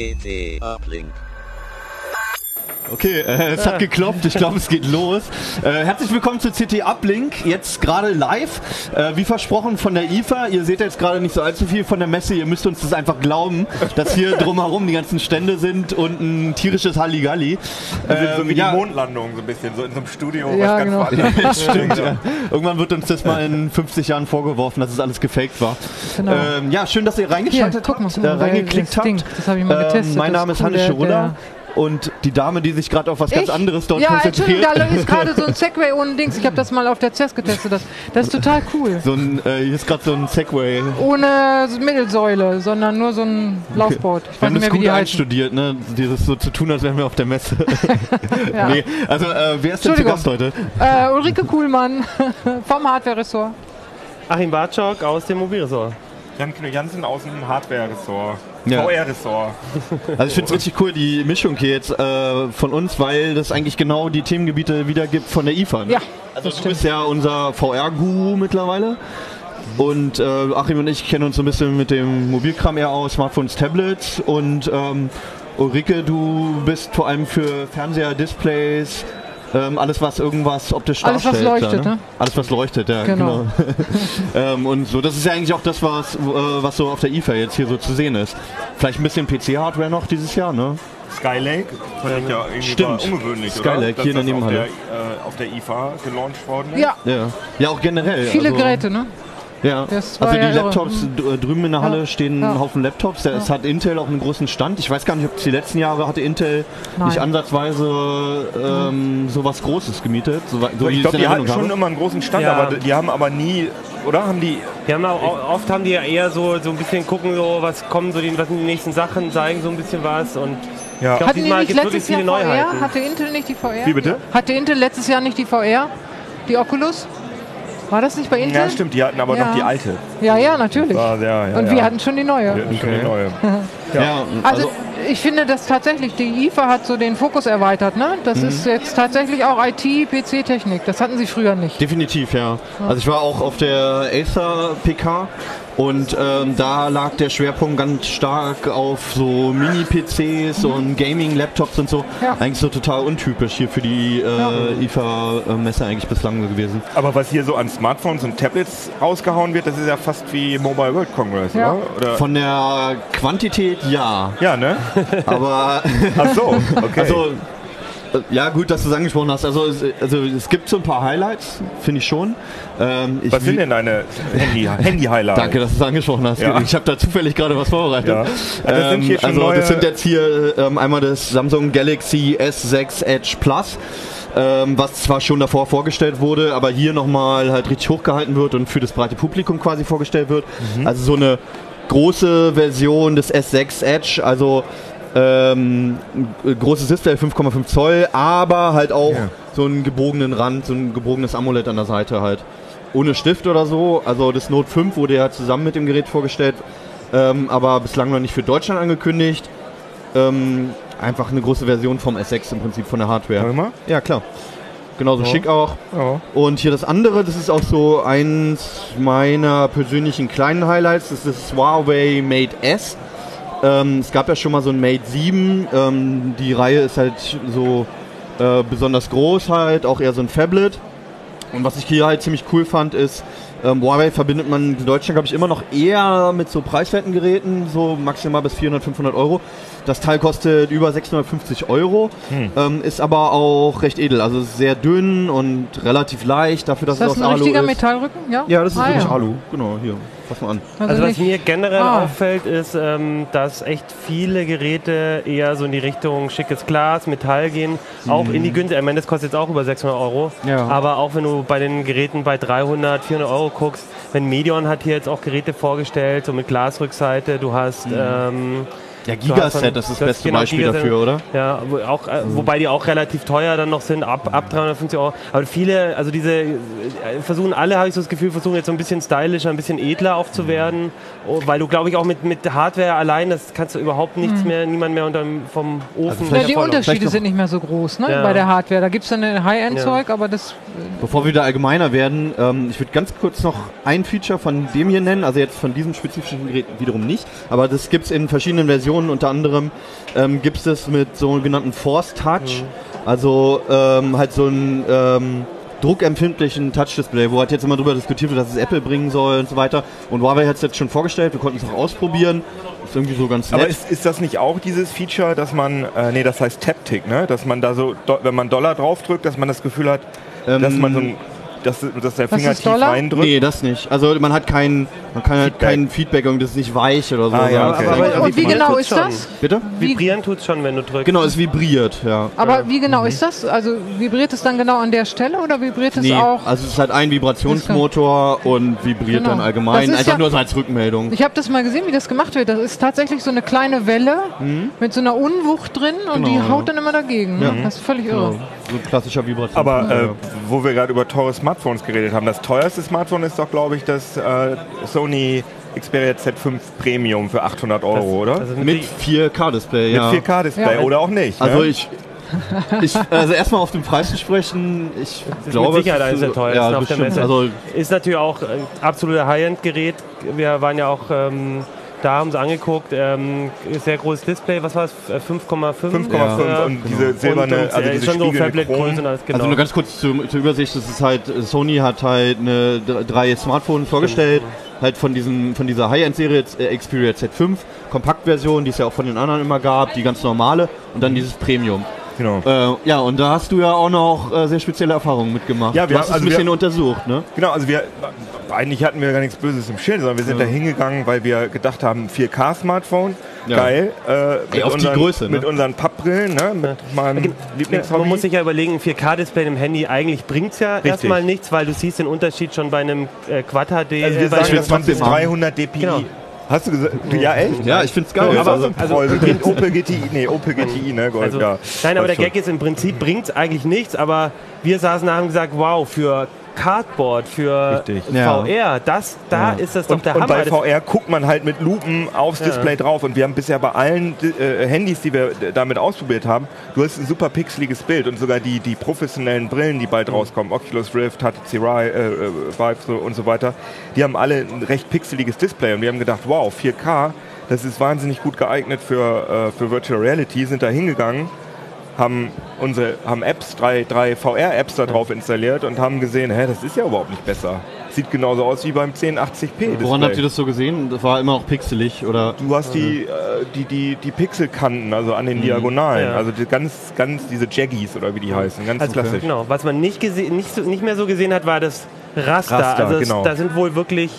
CT Uplink. Okay, äh, es hat geklopft. Ich glaube, es geht los. Äh, herzlich willkommen zu CT Uplink. Jetzt gerade live. Äh, wie versprochen von der IFA. Ihr seht jetzt gerade nicht so allzu viel von der Messe. Ihr müsst uns das einfach glauben, dass hier drumherum die ganzen Stände sind und ein tierisches Halligalli. Sind so wie Ähm, ja. die Mondlandung, so ein bisschen, so in so einem Studio, Ja, was genau. Stimmt, ja. Irgendwann wird uns das mal in 50 Jahren vorgeworfen, dass es alles gefaked war. Genau. Ähm, ja, schön, dass ihr Hier, reingeschaltet guck mal, habt, guck äh, mal, reingeklickt das Ding, habt. das habe ich mal Ähm, getestet. mein das Name ist cool, Hannes Schurulla und die Dame, die sich gerade auf was ganz Ich? anderes dort Ja, Entschuldigung, konzentriert. da ist gerade so ein Segway ohne Dings. Ich habe das mal auf der CES getestet. Das, das ist total cool. so ein, äh, hier ist gerade so ein Segway. Ohne Mittelsäule, sondern nur so ein Laufboot. Ich Wir weiß haben nicht das mehr, wie gut einstudiert, ne? Dieses so zu tun, als wären wir auf der Messe. Ja. nee, also äh, wer ist denn zu Entschuldigung. Gast heute? Äh, Ulrike Kuhlmann vom Hardware-Ressort. Achim Bartschok aus dem Mobilresort. Jan Jansen aus dem Hardware-Ressort, Ja. VR-Ressort. Also ich finde es richtig cool, die Mischung hier jetzt äh, von uns, weil das eigentlich genau die Themengebiete wiedergibt von der IFA. Ne? Ja, also das du stimmt. bist ja unser VR-Guru mittlerweile. Und äh, Achim und ich kennen uns so ein bisschen mit dem Mobilkram eher aus, Smartphones, Tablets. Und ähm, Ulrike, du bist vor allem für Fernseher, Displays, ähm, alles was irgendwas optisch Alles, was darstellt. leuchtet, da, ne? Alles was leuchtet, ja. Genau. ähm, und so, das ist ja eigentlich auch das, was, äh, was so auf der IFA jetzt hier so zu sehen ist. Vielleicht ein bisschen PC-Hardware noch dieses Jahr, ne? Skylake, fand ich ja irgendwie Stimmt. ungewöhnlich, Skylake, oder? Hier in der das auf Nebenhalle. der, äh, auf der IFA gelauncht worden ist. Ja, Ja, ja auch generell. viele also, Geräte, ne? Ja, also die ja. Laptops d- drüben in der Halle Ja. stehen Ja. ein Haufen Laptops. Es hat Intel auch einen großen Stand. Ich weiß gar nicht, ob die letzten Jahre hatte Intel Nein. nicht ansatzweise ähm, so was Großes gemietet. So, so wie ich glaube, die hatten schon habe. immer einen großen Stand, Ja. aber die haben aber nie, oder? Haben die, Die haben auch, oft haben die ja eher so, so ein bisschen gucken, so, was kommen so die, was sind die nächsten Sachen, zeigen so ein bisschen was und ja. Ich glaub, Hatten die nicht letztes Jahr viele VR? Neuheiten. Hatte Intel nicht die VR? Wie bitte? Hatte Intel letztes Jahr nicht die VR? Die Oculus? War das nicht bei Intel? Ja, stimmt, die hatten aber Ja. noch die alte. Ja, ja, natürlich. War sehr, ja, Und ja. wir hatten schon die neue. Wir hatten schon die neue. Ja, Also, ich finde, dass tatsächlich die IFA hat so den Fokus erweitert. Ne? Das Mhm. ist jetzt tatsächlich auch IT, PC-Technik. Das hatten sie früher nicht. Definitiv, ja. Also ich war auch auf der Acer PK und ähm, da lag der Schwerpunkt ganz stark auf so Mini-PCs und Gaming-Laptops und so. Mhm. Ja. Eigentlich so total untypisch hier für die äh, IFA-Messe eigentlich bislang gewesen. Aber was hier so an Smartphones und Tablets rausgehauen wird, das ist ja fast wie Mobile World Congress, Ja. oder? oder? Von der Quantität ja, ja, ne? Aber Ach so, okay. also äh, ja gut, dass du es angesprochen hast. Also es, also es gibt so ein paar Highlights, finde ich schon. Ähm, ich was sind denn deine Handy- Handy-Highlights? Danke, dass du es angesprochen hast. Ja. Ich habe da zufällig gerade was vorbereitet. Ja. Das sind hier schon also das sind jetzt hier ähm, einmal das Samsung Galaxy S6 Edge Plus. Ähm, was zwar schon davor vorgestellt wurde, aber hier nochmal halt richtig hochgehalten wird und für das breite Publikum quasi vorgestellt wird. Mhm. Also so eine große Version des S6 Edge, also ähm, ein großes Display, 5,5 Zoll, aber halt auch Ja. so einen gebogenen Rand, so ein gebogenes AMOLED an der Seite halt. Ohne Stift oder so. Also das Note 5 wurde ja zusammen mit dem Gerät vorgestellt, ähm, aber bislang noch nicht für Deutschland angekündigt. Ähm, einfach eine große Version vom S6 im Prinzip von der Hardware. Warte mal. Ja, klar. Genauso schick auch. Ja. Und hier das andere, das ist auch so eins meiner persönlichen kleinen Highlights, das ist das Huawei Mate S. Ähm, es gab ja schon mal so ein Mate 7. Ähm, die Reihe ist halt so äh, besonders groß halt, auch eher so ein Phablet. Und was ich hier halt ziemlich cool fand, ist, ähm, Huawei verbindet man in Deutschland, glaube ich, immer noch eher mit so preiswerten Geräten, so maximal bis 400, 500 Euro. Das Teil kostet über 650 Euro, ähm, ist aber auch recht edel. Also sehr dünn und relativ leicht, dafür, dass Ist das es ein aus Alu richtiger ist. Metallrücken? Ja, Ja, das ist Ah, wirklich ja. Alu. Genau, hier. Fass mal an. Also was nicht- mir generell Ah. auffällt, ist, ähm, dass echt viele Geräte eher so in die Richtung schickes Glas, Metall gehen, auch in die günstige. Ich meine, das kostet jetzt auch über 600 Euro. Mhm. Ja. Aber auch wenn du bei den Geräten bei 300, 400 Euro guckst, wenn Medion hat hier jetzt auch Geräte vorgestellt, so mit Glasrückseite, du hast... Mhm. Ähm, Ja, Gigaset, das ist das beste genau, Beispiel Gigaset. dafür, oder? Ja, wo, auch, äh, wobei die auch relativ teuer dann noch sind, ab, ab 350 Euro. Aber viele, also diese, äh, versuchen alle, habe ich so das Gefühl, versuchen jetzt so ein bisschen stylischer, ein bisschen edler auch zu werden. Oh, weil du, glaube ich, auch mit, mit Hardware allein, das kannst du überhaupt nichts mehr, niemand mehr unterm, vom Ofen. Ja, die Unterschiede sind nicht mehr so groß ne, Ja. bei der Hardware. Da gibt es dann ein High-End-Zeug, aber das Bevor wir da allgemeiner werden, ähm, ich würde ganz kurz noch ein Feature von dem hier nennen, also jetzt von diesem spezifischen Gerät wiederum nicht, aber das gibt es in verschiedenen Versionen Versionen unter anderem ähm, gibt es mit sogenannten Force Touch, also ähm, halt so ein ähm, druckempfindlichen Touch-Display, wo halt jetzt immer drüber diskutiert wird, dass es Apple bringen soll und so weiter. Und Huawei hat es jetzt schon vorgestellt, wir konnten es auch ausprobieren. Ist irgendwie so ganz nett. Aber ist, ist das nicht auch dieses Feature, dass man, äh, nee, das heißt Taptic, ne? Dass man da so, wenn man Dollar draufdrückt, dass man das Gefühl hat, Ähm, dass man so ein, dass, dass der Finger ist tief Dollar? reindrückt. nee, das nicht. Also man hat kein, man kann halt Feedback. kein Feedback, irgendwie, das ist nicht weich oder so. Ah, ja, okay. Aber- aber Und wie genau ist schon. das? Bitte? Vibrieren tut es schon, wenn du drückst. Genau, es vibriert, ja. Aber wie genau ist das? Also vibriert es dann genau an der Stelle oder vibriert es Nee, auch? also es ist halt ein Vibrationsmotor und vibriert Genau. dann allgemein. Einfach ja- nur so als Rückmeldung. Ich habe das mal gesehen, wie das gemacht wird. Das ist tatsächlich so eine kleine Welle mit so einer Unwucht drin und Genau, die ja. haut dann immer dagegen. Ne? Das ist völlig irre. Genau, so ein klassischer Vibration. Aber äh, wo wir gerade über teure Smartphones geredet haben, das teuerste Smartphone ist doch, glaube ich, das äh, Sony Xperia Z5 Premium für 800 Euro, oder? Also mit 4K-Display, ja. Mit 4K-Display Ja. oder auch nicht. Also ne? ich, ich also erstmal auf den Preis zu sprechen, ich glaube, mit Sicherheit es eines der teuersten ja, auf der bestimmt. Messe. Also Ist natürlich auch ein absoluter High-End-Gerät. Wir waren ja auch ähm, da, haben sie angeguckt. Ähm, sehr großes Display, was war es? Äh, 5,5? 5,5 Ja. und diese silberne, und, und, also diese schon so spiegelnde Tablet-Größe und Chrom. alles, genau. Also nur ganz kurz zur, zur Übersicht, das ist halt, äh, Sony hat halt eine, dr- drei Smartphones vorgestellt, halt von, diesen, von dieser High-End-Serie äh, Xperia Z5, Kompaktversion, die es ja auch von den anderen immer gab, die ganz normale und dann dieses Premium. Genau. Äh, ja, und da hast du ja auch noch äh, sehr spezielle Erfahrungen mitgemacht. Ja, wir du hast haben- es ein also bisschen wir- untersucht, ne? Genau, also wir eigentlich hatten wir gar nichts Böses im Schild, sondern wir sind da hingegangen, weil wir gedacht haben, 4K-Smartphone, Ja. geil. Äh, mit, auf die unseren, Größe, ne? mit unseren Pappbrillen, ne? mit meinem Man Lieblingshobby. muss sich ja überlegen, ein 4K-Display im Handy, eigentlich bringt es ja Richtig. erstmal nichts, weil du siehst den Unterschied schon bei einem äh, Quad HD. also wir äh, bei sagen, einem- dass man bis trotzdem haben. 300 dpi. Genau. Hast du gesagt? Ja, echt? Ja, ich find's geil. Aber, Also- also, Opel, Opel GTI, nee, Opel GTI, ne, Gold, Also, ja. Nein, aber der Gag ist im Prinzip bringt es eigentlich nichts, aber wir saßen da und haben gesagt, wow, für Cardboard, für Richtig. Ja. VR, das, da ist das doch Und, der und Hammer. bei Das- VR guckt man halt mit Lupen aufs Ja. Display drauf. Und wir haben bisher bei allen äh, Handys, die wir damit ausprobiert haben, du hast ein super pixeliges Bild. Und sogar die, die professionellen Brillen, die Mhm. bald rauskommen, Oculus Rift, HTC Vive, äh, äh, Vive so und so weiter, die haben alle ein recht pixeliges Display. Und wir haben gedacht, wow, 4K, das ist wahnsinnig gut geeignet für, äh, für Virtual Reality. Sind da hingegangen, haben unsere haben Apps, drei, drei VR-Apps da drauf installiert und haben gesehen, hä, das ist ja überhaupt nicht besser. Sieht genauso aus wie beim 1080p. Woran habt ihr das so gesehen? Das war immer noch pixelig oder? Du hast die, äh, die, die, die Pixelkanten, also an den Diagonalen, Ja. also die ganz, ganz diese Jaggies oder wie die heißen, ganz Also, klassisch. Genau, was man nicht, gese- nicht, so, nicht mehr so gesehen hat, war das Raster. Raster, also genau. da sind wohl wirklich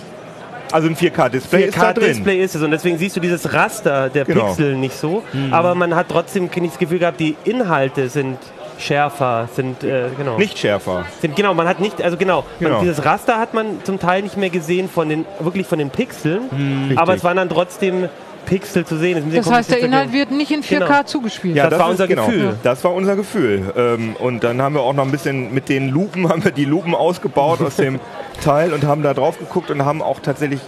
Also ein 4K-Display ist da drin. 4K-Display ist es und deswegen siehst du dieses Raster der Genau. Pixel nicht so, Mhm. aber man hat trotzdem nicht das Gefühl gehabt, die Inhalte sind schärfer, sind äh, genau. Nicht schärfer. Sind, genau, man hat nicht, also genau, Genau. Man, dieses Raster hat man zum Teil nicht mehr gesehen von den, wirklich von den Pixeln, Mhm. aber es waren dann trotzdem Pixel zu sehen. bisschen Das heißt, der Inhalt wird nicht in 4K Genau. zugespielt. das war ist- unser Gefühl. Das war unser Gefühl. Ähm, und dann haben wir auch noch ein bisschen mit den Lupen, haben wir die Lupen ausgebaut aus dem Teil und haben da drauf geguckt und haben auch tatsächlich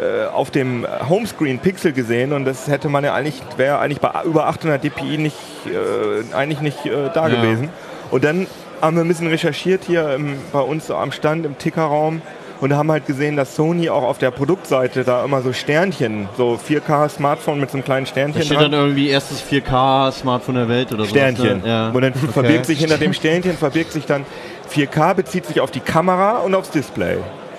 äh, auf dem Homescreen Pixel gesehen und das hätte man ja eigentlich, wäre eigentlich bei über 800 dpi nicht, äh, eigentlich nicht äh, da Ja. gewesen. Und dann haben wir ein bisschen recherchiert hier im, bei uns am Stand im Tickerraum und haben halt gesehen, dass Sony auch auf der Produktseite da immer so Sternchen, so 4K-Smartphone mit so einem kleinen Da Sternchen steht dran. dann irgendwie erstes 4K-Smartphone der Welt oder so. Sternchen. Ne? Ja. Und dann Okay. verbirgt sich hinter dem Sternchen, verbirgt sich dann 4K, bezieht sich auf die Kamera und aufs Display.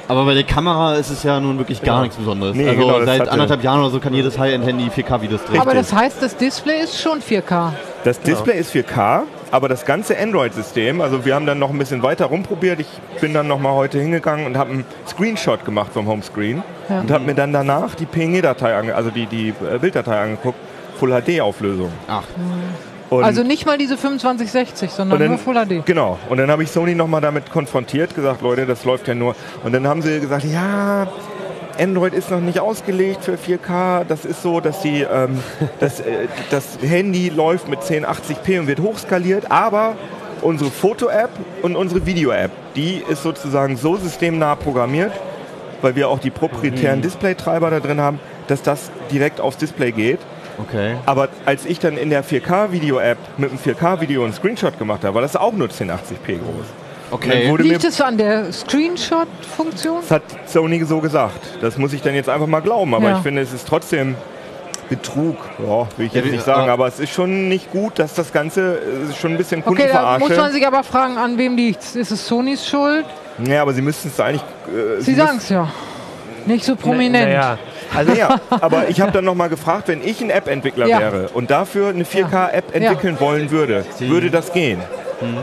Aber bei der Kamera ist es ja nun wirklich gar nichts Besonderes. Nee, also genau, seit anderthalb Jahren oder so kann jedes High-End-Handy 4K-Videos drehen. Aber das heißt, das Display ist schon 4K. Das Display ist 4K, aber das ganze Android-System, also wir haben dann noch ein bisschen weiter rumprobiert. Ich bin dann noch mal heute hingegangen und habe einen Screenshot gemacht vom Homescreen Ja. und habe mir dann danach die PNG-Datei, ange also die, die äh, Bilddatei angeguckt, Full HD-Auflösung. Ach, Und also nicht mal diese 2560, sondern dann- nur Full HD. Genau. Und dann habe ich Sony nochmal damit konfrontiert, gesagt, Leute, das läuft ja nur. Und dann haben sie gesagt, ja, Android ist noch nicht ausgelegt für 4K. Das ist so, dass die, ähm, das, äh, das Handy läuft mit 1080p und wird hochskaliert, aber unsere Foto-App und unsere Video-App, die ist sozusagen so systemnah programmiert, weil wir auch die proprietären Displaytreiber da drin haben, dass das direkt aufs Display geht. Okay. Aber als ich dann in der 4K-Video-App mit einem 4K-Video einen Screenshot gemacht habe, war das auch nur 1080p groß. Okay. Liegt es an der Screenshot-Funktion? das hat Sony so gesagt. Das muss ich dann jetzt einfach mal glauben. Aber Ja. ich finde, es ist trotzdem Betrug, ja, will ich jetzt Ja, nicht sagen, äh, aber es ist schon nicht gut, dass das Ganze äh, schon ein bisschen Okay, da muss man sich aber fragen, an wem liegt Ist es Sonys Schuld? Ja, aber sie müssten es eigentlich. Äh, Sie sagen es ja. Nicht so prominent. Naja, Also ja, aber ich habe dann nochmal gefragt, wenn ich ein App-Entwickler Ja. wäre und dafür eine 4K-App entwickeln wollen würde, würde das gehen?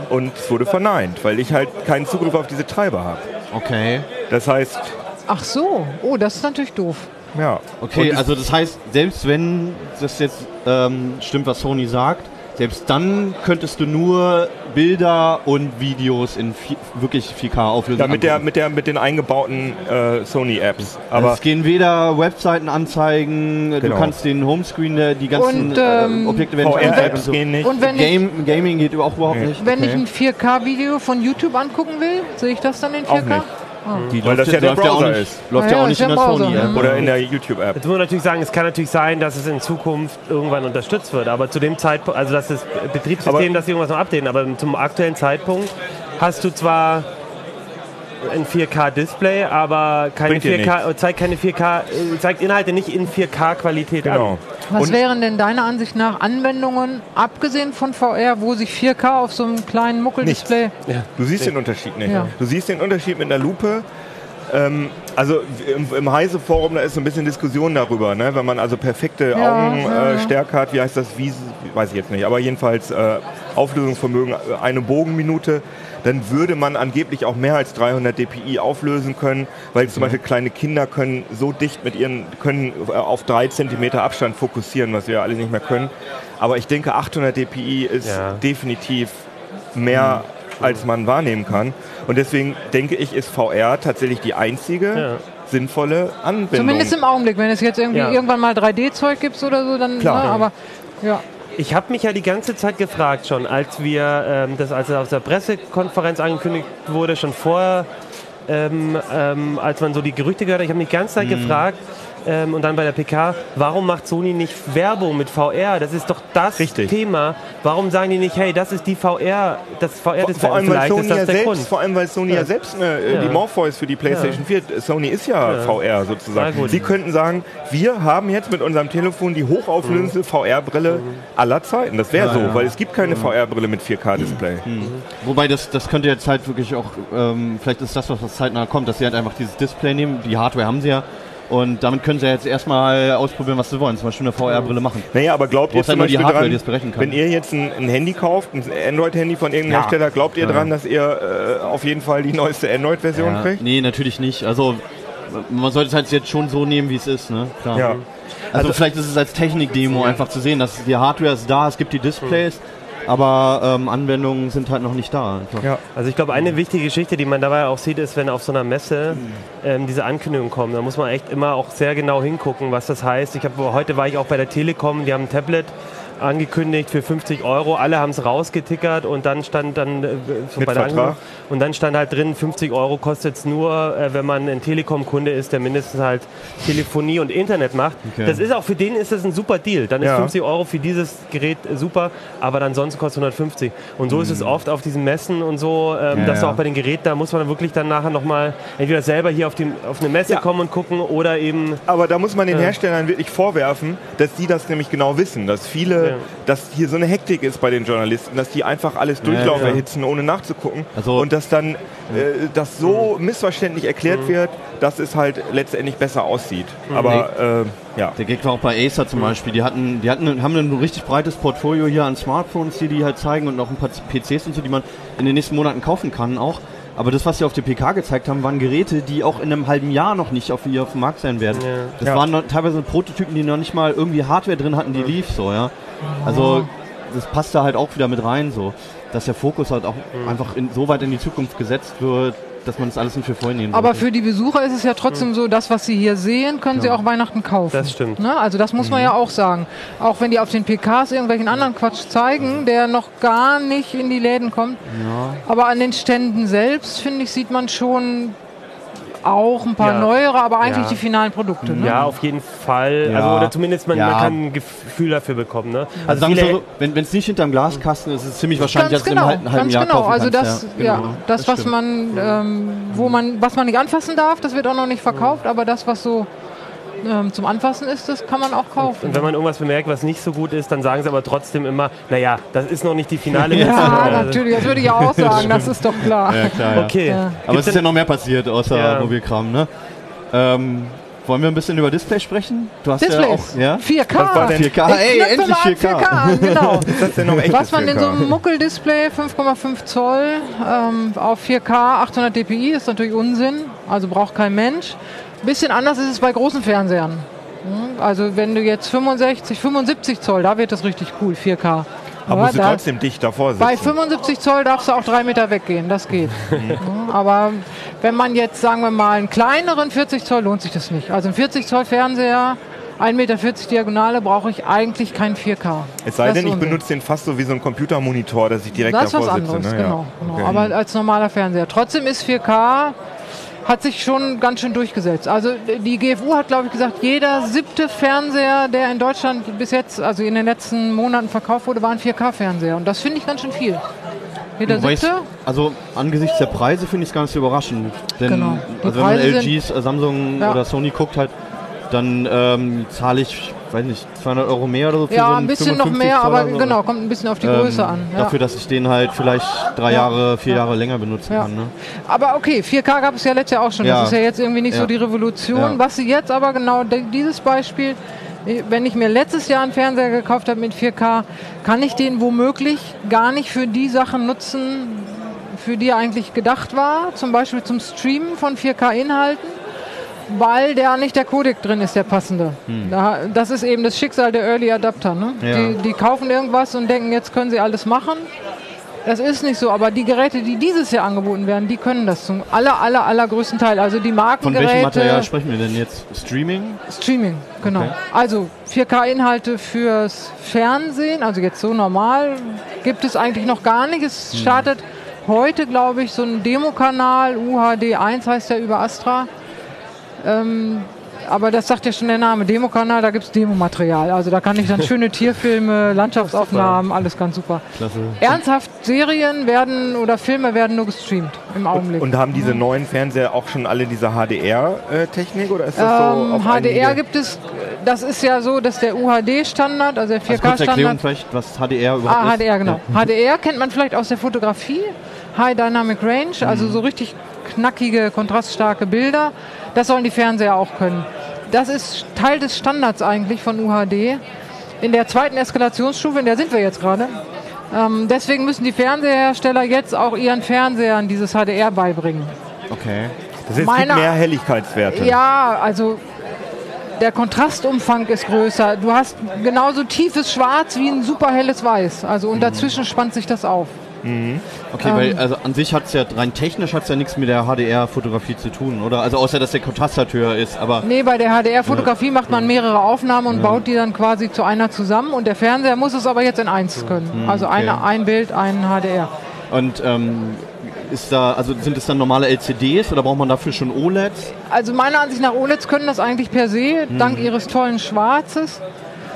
Und es wurde verneint, weil ich halt keinen Zugriff auf diese Treiber habe. Okay. Das heißt, Ach so, oh, das ist natürlich doof. ja. Okay, Und also das heißt, selbst wenn das jetzt ähm, stimmt, was Sony sagt, selbst dann könntest du nur Bilder und Videos in vi- wirklich 4K auflösen. Ja, mit, der, mit, der, mit den eingebauten äh, Sony-Apps. Aber es gehen weder Webseiten anzeigen, Genau. du kannst den Homescreen, der- die ganzen Und, ähm, äh, Objekte werden nicht VR-Apps so. gehen nicht. Und wenn ich, Game, Gaming geht auch überhaupt Nee. nicht. wenn ich Okay. ein 4K-Video von YouTube angucken will, sehe ich das dann in 4K? Auch nicht. Die Weil das ja der Browser nicht, ist. Läuft ja ja, auch nicht in der Browser, Sony-App. Oder in der YouTube-App. Jetzt muss man natürlich sagen, es kann natürlich sein, dass es in Zukunft irgendwann unterstützt wird, aber zu dem Zeitpunkt, also dass das Betriebssystem, Aber- dass sie irgendwas noch updaten, aber zum aktuellen Zeitpunkt hast du zwar ein 4K-Display, aber keine Bringt dir 4K, zeigt keine 4K, äh, zeigt Inhalte nicht in 4K-Qualität Genau. an. Was Und- wären denn deiner Ansicht nach Anwendungen, abgesehen von VR, wo sich 4K auf so einem kleinen Muckeldisplay... Du siehst den Unterschied nicht. Ja. Du siehst den Unterschied mit einer Lupe. Ähm, also im, im Heise-Forum, da ist so ein bisschen Diskussion darüber, ne? wenn man also perfekte Ja, Augenstärke ja, äh, ja. Hat, wie heißt das, wie, weiß ich jetzt nicht, aber jedenfalls äh, Auflösungsvermögen äh, eine Bogenminute, dann würde man angeblich auch mehr als 300 dpi auflösen können, weil zum Beispiel kleine Kinder können so dicht mit ihren, können äh, auf drei Zentimeter Abstand fokussieren, was wir alle nicht mehr können. Aber ich denke, 800 dpi ist Ja. definitiv mehr, als man wahrnehmen kann. Und deswegen denke ich, ist VR tatsächlich die einzige Ja. sinnvolle Anwendung. Zumindest im Augenblick, wenn es jetzt irgendwie Ja. irgendwann mal 3D-Zeug gibt oder so, dann... Klar. Ne, aber ja. Ich habe mich ja die ganze Zeit gefragt schon, als wir ähm, das, als es auf der Pressekonferenz angekündigt wurde, schon vorher, ähm, ähm, als man so die Gerüchte gehört hat, ich habe mich die ganze Mhm. Zeit gefragt ähm, und dann bei der PK, warum macht Sony nicht Werbung mit VR? Das ist doch das Richtig. Thema. Warum sagen die nicht, hey, das ist die VR, das VR vor, das vor allem, weil Sony ist ja selbst, Grund. vor allem, weil Sony ja, Ja. selbst eine, äh, Ja. die Morpheus für die PlayStation 4, Sony ist ja, VR sozusagen. Sie könnten sagen, wir haben jetzt mit unserem Telefon die hochauflösendste VR-Brille aller Zeiten. Das wäre so, weil es gibt keine VR-Brille mit 4K-Display. Wobei das, das könnte jetzt halt wirklich auch, ähm, vielleicht ist das was, was zeitnah kommt, dass sie halt einfach dieses Display nehmen, die Hardware haben sie ja, und damit können sie jetzt erstmal ausprobieren, was sie wollen, zum Beispiel eine VR-Brille machen. Naja, aber glaubt ihr zum Beispiel Hardware, dran, die es berechnen kann. wenn ihr jetzt ein, ein Handy kauft, ein Android-Handy von irgendeinem Ja. Hersteller, glaubt ihr Ja. dran, dass ihr äh, auf jeden Fall die neueste Android-Version Ja, kriegt? nee, natürlich nicht. Also man sollte es halt jetzt schon so nehmen, wie es ist, ne? Klar. Ja. Also, vielleicht ist es als Technik-Demo einfach zu sehen, dass die Hardware ist da, es gibt die Displays, aber ähm, Anwendungen sind halt noch nicht da. Einfach. Ja. Also ich glaube, eine wichtige Geschichte, die man dabei auch sieht, ist, wenn auf so einer Messe ähm, diese Ankündigungen kommen, da muss man echt immer auch sehr genau hingucken, was das heißt. Ich habe heute war ich auch bei der Telekom, die haben ein Tablet angekündigt für 50 Euro. Alle haben es rausgetickert und dann stand dann äh, so bei der und dann stand halt drin, 50 Euro kostet es nur, äh, wenn man ein Telekom-Kunde ist, der mindestens halt Telefonie und Internet macht. Okay. Das ist auch für den ist das ein super Deal. Dann ist Ja. 50 Euro für dieses Gerät super, aber dann sonst kostet 150. Und so ist es oft auf diesen Messen und so, ähm, Ja, dass ja. auch bei den Geräten, da muss man wirklich dann nachher nochmal entweder selber hier auf, die, auf eine Messe Ja. kommen und gucken oder eben Aber da muss man den. Herstellern wirklich vorwerfen, dass die das nämlich genau wissen, dass viele, Ja. dass hier so eine Hektik ist bei den Journalisten, dass die einfach alles Durchlauf ja. erhitzen, ohne nachzugucken. Also- und dass dann äh, das so missverständlich erklärt wird, dass es halt letztendlich besser aussieht. Aber äh, ja. Der Gag war auch bei Acer zum Beispiel. Die hatten, die hatten, haben ein richtig breites Portfolio hier an Smartphones, die die halt zeigen und noch ein paar PCs und so, die man in den nächsten Monaten kaufen kann auch. Aber das, was sie auf der PK gezeigt haben, waren Geräte, die auch in einem halben Jahr noch nicht auf, auf dem Markt sein werden. Ja. Das Ja. waren teilweise Prototypen, die noch nicht mal irgendwie Hardware drin hatten, die lief so, ja. Also das passt da halt auch wieder mit rein so, dass der Fokus halt auch einfach in, so weit in die Zukunft gesetzt wird, dass man das alles nicht für voll nehmen Aber sollte. für die Besucher ist es ja trotzdem so, das, was sie hier sehen, können sie auch Weihnachten kaufen. Das stimmt. Ne? Also das muss man ja auch sagen. Auch wenn die auf den PKs irgendwelchen anderen Quatsch zeigen, der noch gar nicht in die Läden kommt. Aber an den Ständen selbst, finde ich, sieht man schon auch ein paar Ja. neuere, aber eigentlich Ja. die finalen Produkte. Ne? ja, auf jeden Fall. Ja. Also, oder zumindest man, Ja. man kann ein Gefühl dafür bekommen. Ne? Also sagen wir viele- so, wenn es nicht hinterm Glaskasten ist, ist es ziemlich wahrscheinlich, dass genau, du im halben, halben ganz Jahr genau. kaufen Also kannst. das, ja, genau. das, was stimmt. man, ähm, wo man, was man nicht anfassen darf, das wird auch noch nicht verkauft, aber das, was so ähm, zum Anfassen ist, das kann man auch kaufen. Und wenn man irgendwas bemerkt, was nicht so gut ist, dann sagen sie aber trotzdem immer, naja, das ist noch nicht die finale ja, Version. natürlich, das würde ich auch sagen, das ist doch klar. Ja, klar, ja. Okay. Ja. Aber es ist ja noch mehr passiert außer Ja. Mobilkram, ne? Ähm, wollen wir ein bisschen über Display sprechen? Du hast ja Displays, auch, ja? 4K. Was war denn- 4K, Ich ey, endlich mal an 4K. 4K an, genau. Was man in so 4K? einem Muckeldisplay 5,5 Zoll ähm, auf 4K 800 dpi ist natürlich Unsinn, also braucht kein Mensch. Bisschen anders ist es bei großen Fernsehern. Hm, Also wenn du jetzt 65, 75 Zoll, da wird das richtig cool, 4K. Aber musst du trotzdem dicht davor sitzen. bei 75 Zoll darfst du auch drei Meter weggehen, das geht. Ja, Aber wenn man jetzt, sagen wir mal, einen kleineren 40 Zoll, lohnt sich das nicht. Also ein 40 Zoll Fernseher, 1,40 Meter Diagonale, brauche ich eigentlich kein 4K. es sei Das denn, ich benutze den fast so wie so ein Computermonitor, dass ich direkt Das ist was davor sitze. anderes, ne? Ja. genau. genau. Okay. Aber als normaler Fernseher. Trotzdem ist 4K, hat sich schon ganz schön durchgesetzt. Also die GFU hat, glaube ich, gesagt, jeder siebte Fernseher, der in Deutschland bis jetzt, also in den letzten Monaten verkauft wurde, war ein 4K-Fernseher. Und das finde ich ganz schön viel. Jeder ich- siebte? also angesichts der Preise finde ich es gar nicht so überraschend. Denn Genau. Also wenn man LGs, Samsung Ja. oder Sony guckt halt, dann ähm, zahle ich, weiß nicht, 200 Euro mehr oder so für so Ja, einen ein bisschen noch 55 mehr, aber so. genau, kommt ein bisschen auf die Ähm, Größe an. Ja. Dafür, dass ich den halt vielleicht drei Ja. Jahre, vier Ja. Jahre länger benutzen kann. Ne? Aber okay, 4K gab es ja letztes Jahr auch schon. Das ist ja jetzt irgendwie nicht so die Revolution. Was sie jetzt aber genau, dieses Beispiel, äh, wenn ich mir letztes Jahr einen Fernseher gekauft habe mit 4K, kann ich den womöglich gar nicht für die Sachen nutzen, für die er eigentlich gedacht war. Zum Beispiel zum Streamen von 4K-Inhalten. Weil da nicht der Codec drin ist, der passende. Da, das ist eben das Schicksal der Early Adapter. Ne? Ja. Die, die kaufen irgendwas und denken, jetzt können sie alles machen. Das ist nicht so, aber die Geräte, die dieses Jahr angeboten werden, die können das zum aller, aller, allergrößten Teil. Also die Von Markengeräte. welchem Material sprechen wir denn jetzt? Streaming? Streaming, genau. Okay. Also 4K-Inhalte fürs Fernsehen, also jetzt so normal, gibt es eigentlich noch gar nicht. Es Hm. startet heute, glaube ich, so ein Demokanal, UHD 1 heißt der über Astra. Ähm, aber das sagt ja schon der Name, Demokanal, da gibt es Demomaterial. Also da kann ich dann schöne Tierfilme, Landschaftsaufnahmen, alles ganz super. Klasse. Ernsthaft, Serien werden oder Filme werden nur gestreamt im Augenblick. Und haben diese neuen Fernseher auch schon alle diese HDR-Technik oder ist das so Ähm, auf HDR gibt es, das ist ja so, dass der UHD-Standard, also der Also kurze Erklärung 4K-Standard. vielleicht, was HDR überhaupt Ah, ist. HDR, genau. HDR kennt man vielleicht aus der Fotografie. High Dynamic Range, Mhm. also so richtig knackige, kontraststarke Bilder. Das sollen die Fernseher auch können. Das ist Teil des Standards eigentlich von UHD. In der zweiten Eskalationsstufe, in der sind wir jetzt gerade. Ähm, deswegen müssen die Fernsehersteller jetzt auch ihren Fernsehern dieses HDR beibringen. Okay. Das gibt meiner- mehr Helligkeitswerte. Ja, also der Kontrastumfang ist größer. Du hast genauso tiefes Schwarz wie ein super helles Weiß. Also und dazwischen spannt sich das auf. Okay, weil also an sich hat es ja rein technisch hat's ja nichts mit der HDR-Fotografie zu tun, oder? Also außer dass der Kontrast halt höher ist, aber Nee, bei der HDR-Fotografie macht man mehrere Aufnahmen und baut die dann quasi zu einer zusammen. Und der Fernseher muss es aber jetzt in eins können. Also eine, okay. ein Bild, ein HDR. und ähm, ist da, also sind es dann normale LCDs oder braucht man dafür schon OLEDs? Also meiner Ansicht nach OLEDs können das eigentlich per se, dank ihres tollen Schwarzes.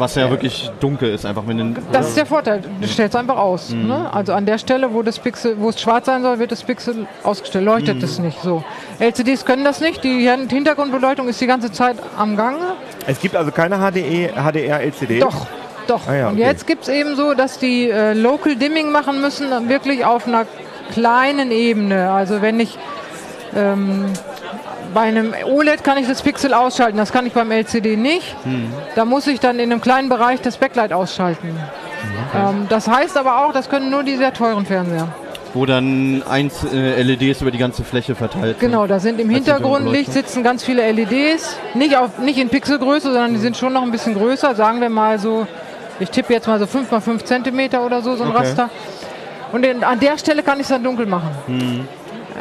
Was ja wirklich dunkel ist, einfach mit den. Das ist der Vorteil. Du stellst einfach aus. Ne? Also an der Stelle, wo das Pixel, wo es schwarz sein soll, wird das Pixel ausgestellt. Leuchtet es nicht so. LCDs können das nicht. Die Hintergrundbeleuchtung ist die ganze Zeit am Gange. Es gibt also keine HDE, HDR-LCD? Doch, doch. Ah ja, Und okay. jetzt gibt es eben so, dass die äh, Local Dimming machen müssen, wirklich auf einer kleinen Ebene. Also wenn ich ähm, bei einem OLED kann ich das Pixel ausschalten, das kann ich beim LCD nicht. Hm. Da muss ich dann in einem kleinen Bereich das Backlight ausschalten. Ähm, das heißt aber auch, das können nur die sehr teuren Fernseher. Wo dann eins äh, LEDs über die ganze Fläche verteilt sind. Genau, da sind im Als Hintergrundlicht sitzen ganz viele LEDs. Nicht, auf, nicht in Pixelgröße, sondern die sind schon noch ein bisschen größer. Sagen wir mal so, ich tippe jetzt mal so 5 mal 5 Zentimeter oder so, so ein Okay. Raster. Und in, an der Stelle kann ich es dann dunkel machen. Mhm.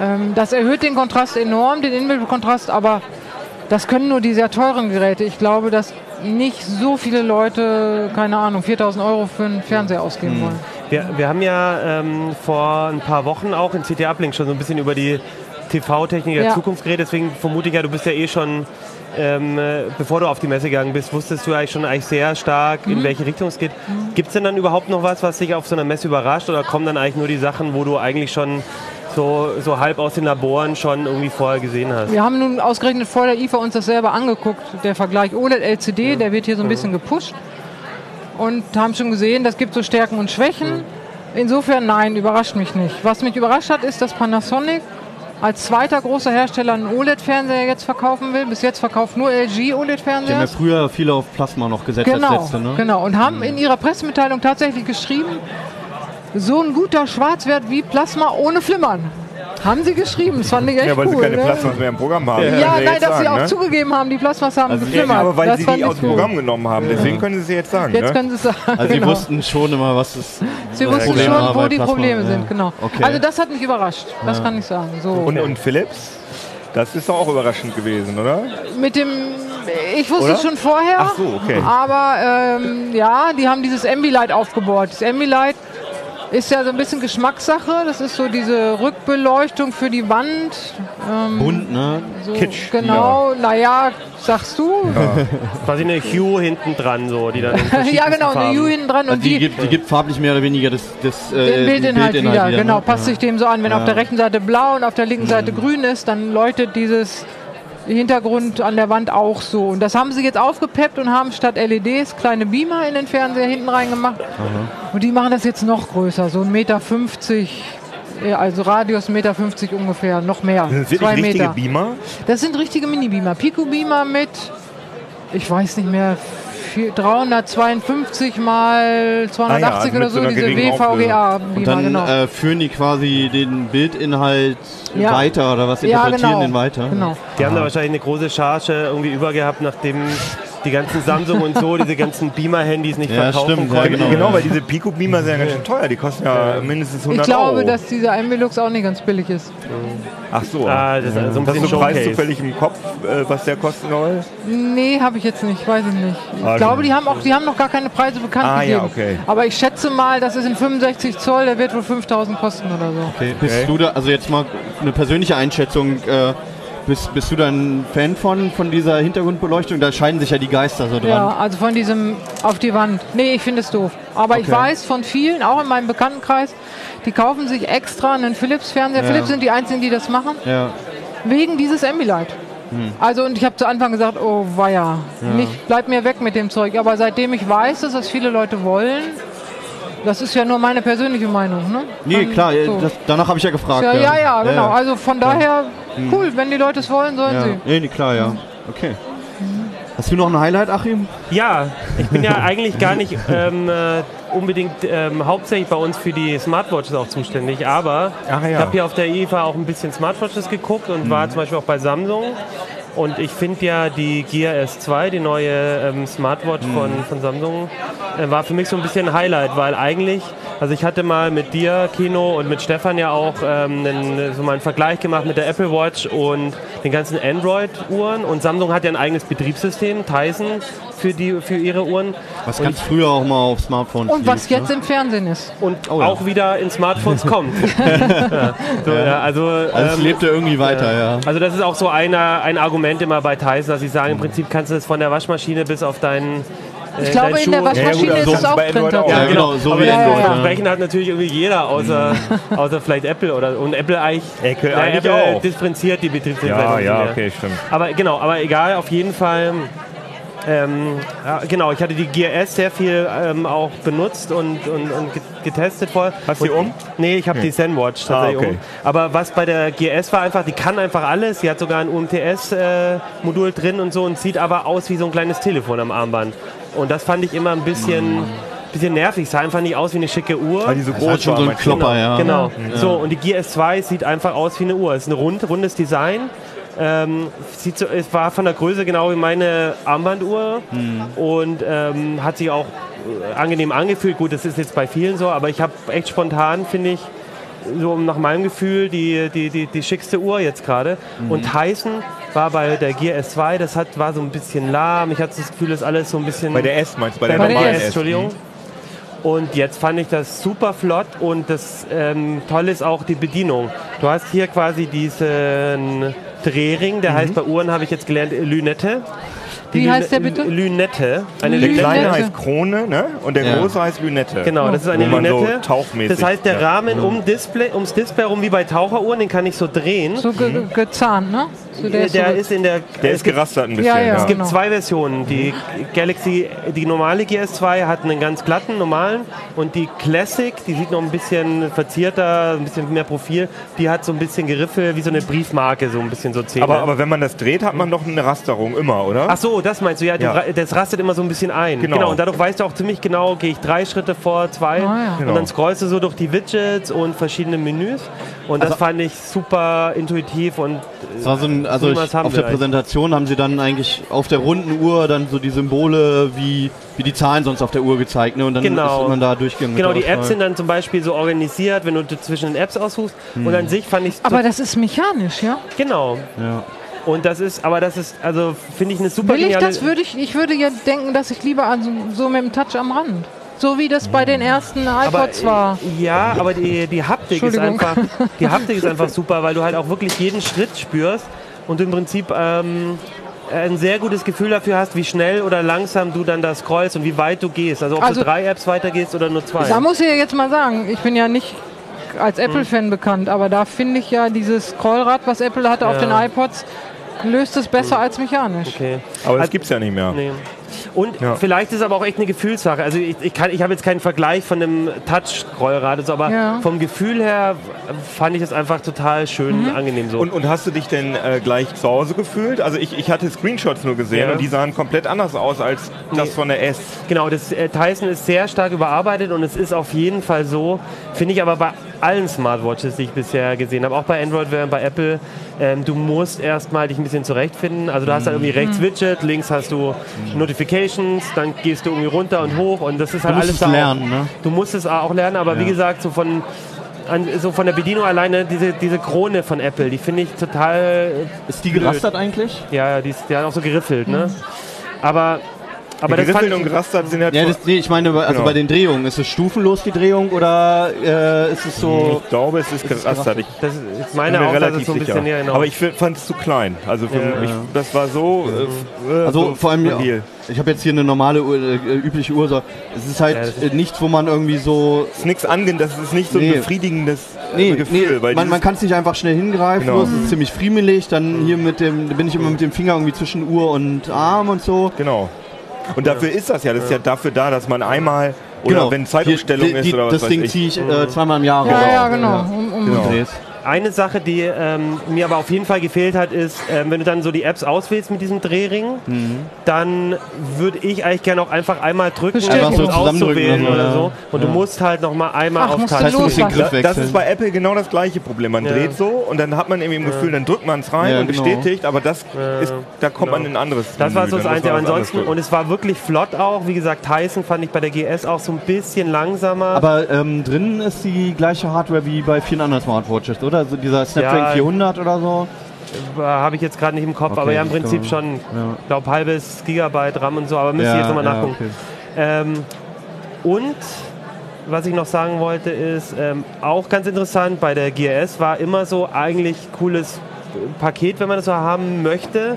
Ähm, das erhöht den Kontrast enorm, den Inbildkontrast, aber das können nur die sehr teuren Geräte. Ich glaube, dass nicht so viele Leute, keine Ahnung, 4000 Euro für einen Fernseher ausgeben Mhm. wollen. Wir, wir haben ja ähm, vor ein paar Wochen auch in CT Uplink schon so ein bisschen über die TV-Technik der Ja. Zukunft geredet. Deswegen vermute ich ja, du bist ja eh schon, ähm, äh, bevor du auf die Messe gegangen bist, wusstest du eigentlich schon eigentlich sehr stark, Mhm. in welche Richtung es geht. Gibt es denn dann überhaupt noch was, was dich auf so einer Messe überrascht? Oder kommen dann eigentlich nur die Sachen, wo du eigentlich schon so, so halb aus den Laboren schon irgendwie vorher gesehen hast. Wir haben nun ausgerechnet vor der IFA uns das selber angeguckt. Der Vergleich OLED-LCD, der wird hier so ein bisschen gepusht. Und haben schon gesehen, das gibt so Stärken und Schwächen. Insofern nein, überrascht mich nicht. Was mich überrascht hat, ist, dass Panasonic als zweiter großer Hersteller einen OLED-Fernseher jetzt verkaufen will. Bis jetzt verkauft nur LG Die haben ja OLED-Fernseher. früher viele auf Plasma noch gesetzt als Genau, letzte, ne? genau. Und haben in ihrer Pressemitteilung tatsächlich geschrieben, so ein guter Schwarzwert wie Plasma ohne Flimmern. Haben sie geschrieben. Das fand ich echt Ja, weil cool. sie keine ne? Plasmas mehr im Programm haben. Ja, können nein, dass sie sagen, auch ne? zugegeben haben, die Plasmas haben Also, geflimmert. Ja, aber weil das sie die aus dem cool. Programm genommen haben. Deswegen können sie es jetzt sagen. Jetzt ne? können sie es sagen. Also genau. wussten schon immer, was es Sie was wussten schon, war wo die Plasma, Probleme ja. sind, genau. Okay. Also das hat mich überrascht, das kann ich sagen. So. Und, und Philips? Das ist doch auch überraschend gewesen, oder? Mit dem, ich wusste Oder? es schon vorher, Ach so, okay. aber ähm, ja, die haben dieses Ambilight aufgebaut. Das Ambilight ist ja so ein bisschen Geschmackssache, das ist so diese Rückbeleuchtung für die Wand. Ähm, bunt, ne? so, Kitsch, Genau, naja, sagst du? Quasi eine Hue hinten dran, so, die dann in Ja, genau, eine Farben- U hinten dran Also und die, die, gibt, die gibt farblich mehr oder weniger das, das äh, den Bildinhalt wieder, ne? genau, passt sich dem so an. Wenn Ja. auf der rechten Seite blau und auf der linken Seite grün ist, dann leuchtet dieses Hintergrund an der Wand auch so. Und das haben sie jetzt aufgepeppt und haben statt LEDs kleine Beamer in den Fernseher hinten reingemacht. Und die machen das jetzt noch größer, so 1,50 Meter, also Radius 1,50 Meter ungefähr, noch mehr. Das sind Zwei wirklich richtige Meter. Beamer. Das sind richtige Mini-Beamer. Pico-Beamer mit, ich weiß nicht mehr, 352 mal 280 Ah ja, mit oder so diese WVGA-Beamer, Und dann genau. äh, führen die quasi den Bildinhalt Ja. weiter oder was ja, interpretieren genau. den weiter? genau. Die haben da wahrscheinlich eine große Charge irgendwie übergehabt, nachdem die ganzen Samsung und so, diese ganzen Beamer-Handys nicht Ja, verkaufen stimmt, ja, konnten. genau. Genau, weil diese Pico-Beamer sind ja ganz schön teuer. Die kosten ja mindestens 100 Ich glaube, Euro. dass dieser Ambilux auch nicht ganz billig ist. Ach so. Ah, das ist also so ein Hast du bisschen einen Preis zufällig im Kopf, äh, was der kosten soll? Nee, habe ich jetzt nicht, weiß ich nicht. Ich Ah, glaube, die haben auch, die haben noch gar keine Preise bekannt Ah, ja, gegeben. okay. Aber ich schätze mal, das ist in 65 Zoll, der wird wohl 5000 kosten oder so. Okay. Bist du da, also jetzt mal eine persönliche Einschätzung, äh, bist, bist du da ein Fan von, von dieser Hintergrundbeleuchtung? Da scheiden sich ja die Geister so dran. Ja, also von diesem auf die Wand. Nee, ich finde es doof. Aber ich Okay. weiß von vielen, auch in meinem Bekanntenkreis, die kaufen sich extra einen Philips-Fernseher. Ja. Philips sind die einzigen, die das machen, Ja. wegen dieses Ambilight. Hm. Also und ich habe zu Anfang gesagt, oh weia, nicht, bleib mir weg mit dem Zeug. Aber seitdem ich weiß, dass das viele Leute wollen, das ist ja nur meine persönliche Meinung. Ne? Nee, Dann klar, so. das, danach habe ich ja gefragt. ja, ja, ja, genau. Ja. Also von daher, cool, wenn die Leute es wollen, sollen ja. sie. Nee, nee, klar, ja. Okay. Hast du noch ein Highlight, Achim? Ja, ich bin ja eigentlich gar nicht ähm, äh, unbedingt ähm, hauptsächlich bei uns für die Smartwatches auch zuständig, aber ja. ich habe hier auf der IFA auch ein bisschen Smartwatches geguckt und war zum Beispiel auch bei Samsung. Und ich finde ja die Gear S2, die neue ähm, Smartwatch von, von Samsung, äh, war für mich so ein bisschen ein Highlight, weil eigentlich, also ich hatte mal mit dir, Kino, und mit Stefan ja auch ähm, einen, so mal einen Vergleich gemacht mit der Apple Watch und den ganzen Android-Uhren. Und Samsung hat ja ein eigenes Betriebssystem, Tyson, für, die, für ihre Uhren. Was Und ganz früher auch mal auf Smartphones Und was lief, jetzt Ne? im Fernsehen ist. und Oh ja. auch wieder in Smartphones kommt. ja. So, ja, also, Also es ähm, lebte irgendwie weiter, ja. also das ist auch so einer, ein Argument immer bei Tyson, dass sie sagen, im Prinzip kannst du es von der Waschmaschine bis auf deinen äh, Ich glaube, in der Waschmaschine Ja, gut, ist also es auch drin. Android. Ja, genau, so aber wie das Ja, ja, ja. Versprechen hat natürlich irgendwie jeder, außer, außer vielleicht Apple oder und Apple eigentlich, Apple na, Apple auch. differenziert die Betriebssysteme. Ja, ja, okay, stimmt. Aber genau, aber egal, auf jeden Fall. Ähm, ja, genau, ich hatte die Gear S sehr viel ähm, auch benutzt und, und, und get- getestet vorher. Hast du die um? Nee, ich habe die Zenwatch tatsächlich Ah, okay. um. Aber was bei der Gear S war einfach, die kann einfach alles. Sie hat sogar ein UMTS-Modul drin und so und sieht aber aus wie so ein kleines Telefon am Armband. Und das fand ich immer ein bisschen, bisschen nervig. Sah einfach nicht aus wie eine schicke Uhr. Weil die so groß hat schon war, so ein? Klopper, ja. Genau. So, und die Gear S2 sieht einfach aus wie eine Uhr. Es ist ein rund, rundes Design. Ähm, sieht so, es war von der Größe genau wie meine Armbanduhr und ähm, hat sich auch äh, angenehm angefühlt. Gut, das ist jetzt bei vielen so, aber ich habe echt spontan, finde ich, so nach meinem Gefühl die, die, die, die schickste Uhr jetzt gerade. Und Tyson war bei der Gear S2, das hat, war so ein bisschen lahm. Ich hatte das Gefühl, das alles so ein bisschen... Bei der S meinst du? Bei der Bei normalen S, S. Entschuldigung. Und jetzt fand ich das super flott und das ähm, Tolle ist auch die Bedienung. Du hast hier quasi diesen Drehring, der heißt bei Uhren, habe ich jetzt gelernt, Lünette. Die Wie Lüne- heißt der bitte? Lünette. Eine Der Lünette. kleine heißt Krone ne? und der Ja. große heißt Lünette. Genau, das ist eine Wo man so Lünette. tauchmäßig, das heißt, der ja. Rahmen um Display, ums Display rum wie bei Taucheruhren, den kann ich so drehen. So ge ge- gezahnt, ne? So der ist so ist in der. Der ist gerastert ein bisschen. Ja, ja. Es gibt Genau. zwei Versionen. Die Galaxy, die normale GS2 hat einen ganz glatten, normalen und die Classic, die sieht noch ein bisschen verzierter, ein bisschen mehr Profil, die hat so ein bisschen Geriffel, wie so eine Briefmarke, so ein bisschen so Zähne. Aber, aber wenn man das dreht, hat man doch eine Rasterung immer, oder? Ach so, das meinst du, ja, Ja. das rastet immer so ein bisschen ein. Genau. und dadurch weißt du auch ziemlich genau, gehe ich drei Schritte vor, zwei. Ah, ja. Genau. Und dann scrollst du so durch die Widgets und verschiedene Menüs. Und das Also- fand ich super intuitiv und Das war so ein, also ich, haben auf der Präsentation haben sie dann eigentlich auf der runden Uhr dann so die Symbole wie, wie die Zahlen sonst auf der Uhr gezeigt, ne? Und dann Genau. ist man da durchgegangen. Genau, die Apps sind dann zum Beispiel so organisiert, wenn du zwischen den Apps aussuchst. Und an sich fand ich es Aber das ist mechanisch, ja? genau. Ja. Und das ist, aber das ist, also finde ich eine super Will ich das, würde ich, ich würde ja denken, dass ich lieber an so, so mit dem Touch am Rand. So wie das bei den ersten aber, iPods war. äh, Ja, aber die, die Haptik ist einfach, die Haptik ist einfach super, weil du halt auch wirklich jeden Schritt spürst und du im Prinzip ähm, ein sehr gutes Gefühl dafür hast, wie schnell oder langsam du dann da scrollst und wie weit du gehst. Also ob Also- du drei Apps weitergehst oder nur zwei. Da muss ich ja jetzt mal sagen, ich bin ja nicht als Apple-Fan bekannt, aber da finde ich ja dieses Scrollrad, was Apple hatte auf Ja. den iPods, löst es besser als mechanisch. Okay. Aber das Also- gibt es ja nicht mehr. Nee. Und Ja. vielleicht ist es aber auch echt eine Gefühlssache. Also ich, ich, kann- ich habe jetzt keinen Vergleich von dem Touch-Scrollrad, so, aber Ja. vom Gefühl her fand ich es einfach total schön, Mhm. angenehm so. Und, und hast du dich denn äh, gleich zu Hause gefühlt? Also ich, ich hatte Screenshots nur gesehen Ja. und die sahen komplett anders aus als das Nee. von der S. Genau, das äh, Tyson ist sehr stark überarbeitet und es ist auf jeden Fall so, finde ich aber bei allen Smartwatches, die ich bisher gesehen habe, auch bei Android, während bei Apple, ähm, du musst erstmal dich ein bisschen zurechtfinden. Also du hast halt irgendwie rechts Widget, links hast du Notifications, dann gehst du irgendwie runter und hoch und das ist halt musst alles es da auch- lernen, ne? Du musst es auch lernen, aber wie gesagt, so von an, so von der Bedienung alleine, diese, diese Krone von Apple, die finde ich total Ist die gerastert eigentlich? ja, ja, die, ist, die hat auch so geriffelt, ne? Aber, aber das fand Geriffelt und ich, gerastert sind ja, Ja, das, nee, ich meine, bei- also Genau. bei den Drehungen, ist es stufenlos die Drehung oder äh, ist es so. Ich glaube, es ist gerastert. Ich das ist bin meine auch, dass relativ es so ein sicher. bisschen, ja, genau. Aber ich fand es zu klein. Also für Ja. mich, das war so. Äh, Also so vor allem, fragil. ich habe jetzt hier eine normale, Uhr, äh, übliche Uhr. So. Es ist halt Ja, das äh, nichts, wo man irgendwie so. Es ist nichts angenehm, das ist nicht so ein Nee. befriedigendes äh, Nee, Gefühl. nee weil man, man kann es nicht einfach schnell hingreifen. Genau. Es ist ziemlich friemelig. Dann hier mit dem, bin ich immer mit dem Finger irgendwie zwischen Uhr und Arm und so. Genau. Und dafür ist das ja. Das ist ja dafür da, dass man einmal, oder Genau. wenn Zeitumstellung Hier, die, ist die, oder was Das weiß Ding ich. ziehe ich äh, zweimal im Jahr Ja, raus. ja, genau. Um, um Genau. Eine Sache, die ähm, mir aber auf jeden Fall gefehlt hat, ist, ähm, wenn du dann so die Apps auswählst mit diesem Drehring, dann würde ich eigentlich gerne auch einfach einmal drücken, um so auszuwählen oder so, oder so. ja. Und du musst halt noch mal einmal Ach, auf musst du Taste Das heißt, Da- Das ist bei Apple genau das gleiche Problem. Man Ja. dreht so und dann hat man irgendwie im Gefühl, dann drückt man es rein Ja, und genau. bestätigt, aber das ist, da kommt Genau. man in ein anderes Das war so das Einzige. Ansonsten, und es war wirklich flott auch. Wie gesagt, Tyson fand ich bei der GS auch so ein bisschen langsamer. Aber ähm, drinnen ist die gleiche Hardware wie bei vielen anderen Smartwatches, oder? Also dieser Snapdragon Ja. 400 oder so. Äh, Habe ich jetzt gerade nicht im Kopf, Okay, aber ja, im Prinzip schon. ja. Ich glaube, halbes Gigabyte RAM und so, aber müsste ich jetzt nochmal nachgucken. okay. Ähm, und was ich noch sagen wollte, ist ähm, auch ganz interessant, bei der GS war immer so eigentlich cooles Paket, wenn man das so haben möchte.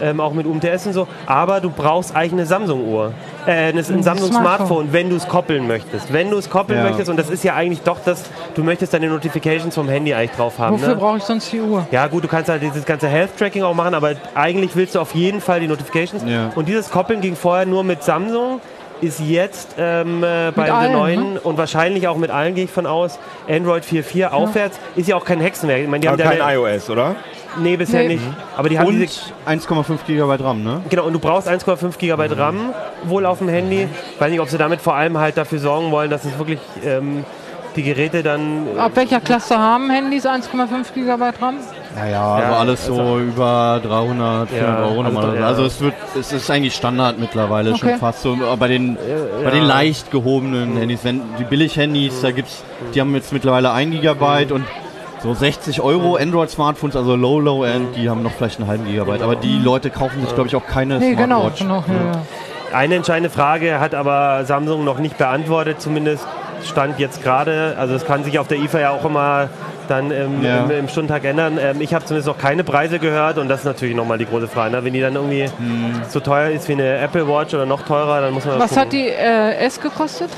Ähm, auch mit UMTS und so, aber du brauchst eigentlich eine Samsung-Uhr, äh, ein Samsung-Smartphone, Smartphone. wenn du es koppeln möchtest. Wenn du es koppeln Ja. möchtest, und das ist ja eigentlich doch das, du möchtest deine Notifications vom Handy eigentlich drauf haben. Wofür ne? brauche ich sonst die Uhr? Ja gut, du kannst halt dieses ganze Health-Tracking auch machen, aber eigentlich willst du auf jeden Fall die Notifications. Ja. Und dieses Koppeln ging vorher nur mit Samsung, ist jetzt ähm, äh, bei der allen, neuen ne? und wahrscheinlich auch mit allen, gehe ich von aus, Android 4.4 aufwärts, ist ja auch kein Hexenwerk. Ich meine, die Aber haben kein iOS, oder? Nee, bisher Nee. nicht. Aber die haben Und diese, 1,5 GB RAM, ne? genau, und du brauchst 1,5 GB RAM wohl auf dem Handy. Weiß nicht, ob sie damit vor allem halt dafür sorgen wollen, dass es wirklich ähm, die Geräte dann Ab welcher Klasse haben Handys 1,5 GB RAM? Naja, also Ja, alles so also- über 300, 400 Ja, Euro also normalerweise. ja. Also es wird, es ist eigentlich Standard mittlerweile Okay. schon fast so. Aber bei den, bei den leicht gehobenen Handys, wenn die Billig-Handys, da gibt's, die haben jetzt mittlerweile 1 Gigabyte und so 60 Euro Android-Smartphones, also Low, Low End, die haben noch vielleicht einen halben Gigabyte. Aber die Leute kaufen sich, glaube ich, auch keine Nee, genau. Smartwatch. genau ja, ja. Eine entscheidende Frage hat aber Samsung noch nicht beantwortet, zumindest stand jetzt gerade. Also es kann sich auf der IFA ja auch immer dann im, Ja. im, im Stundentag ändern. Ähm, ich habe zumindest noch keine Preise gehört und das ist natürlich nochmal die große Frage. Ne? Wenn die dann irgendwie so teuer ist wie eine Apple Watch oder noch teurer, dann muss man Was gucken. hat die äh, S gekostet?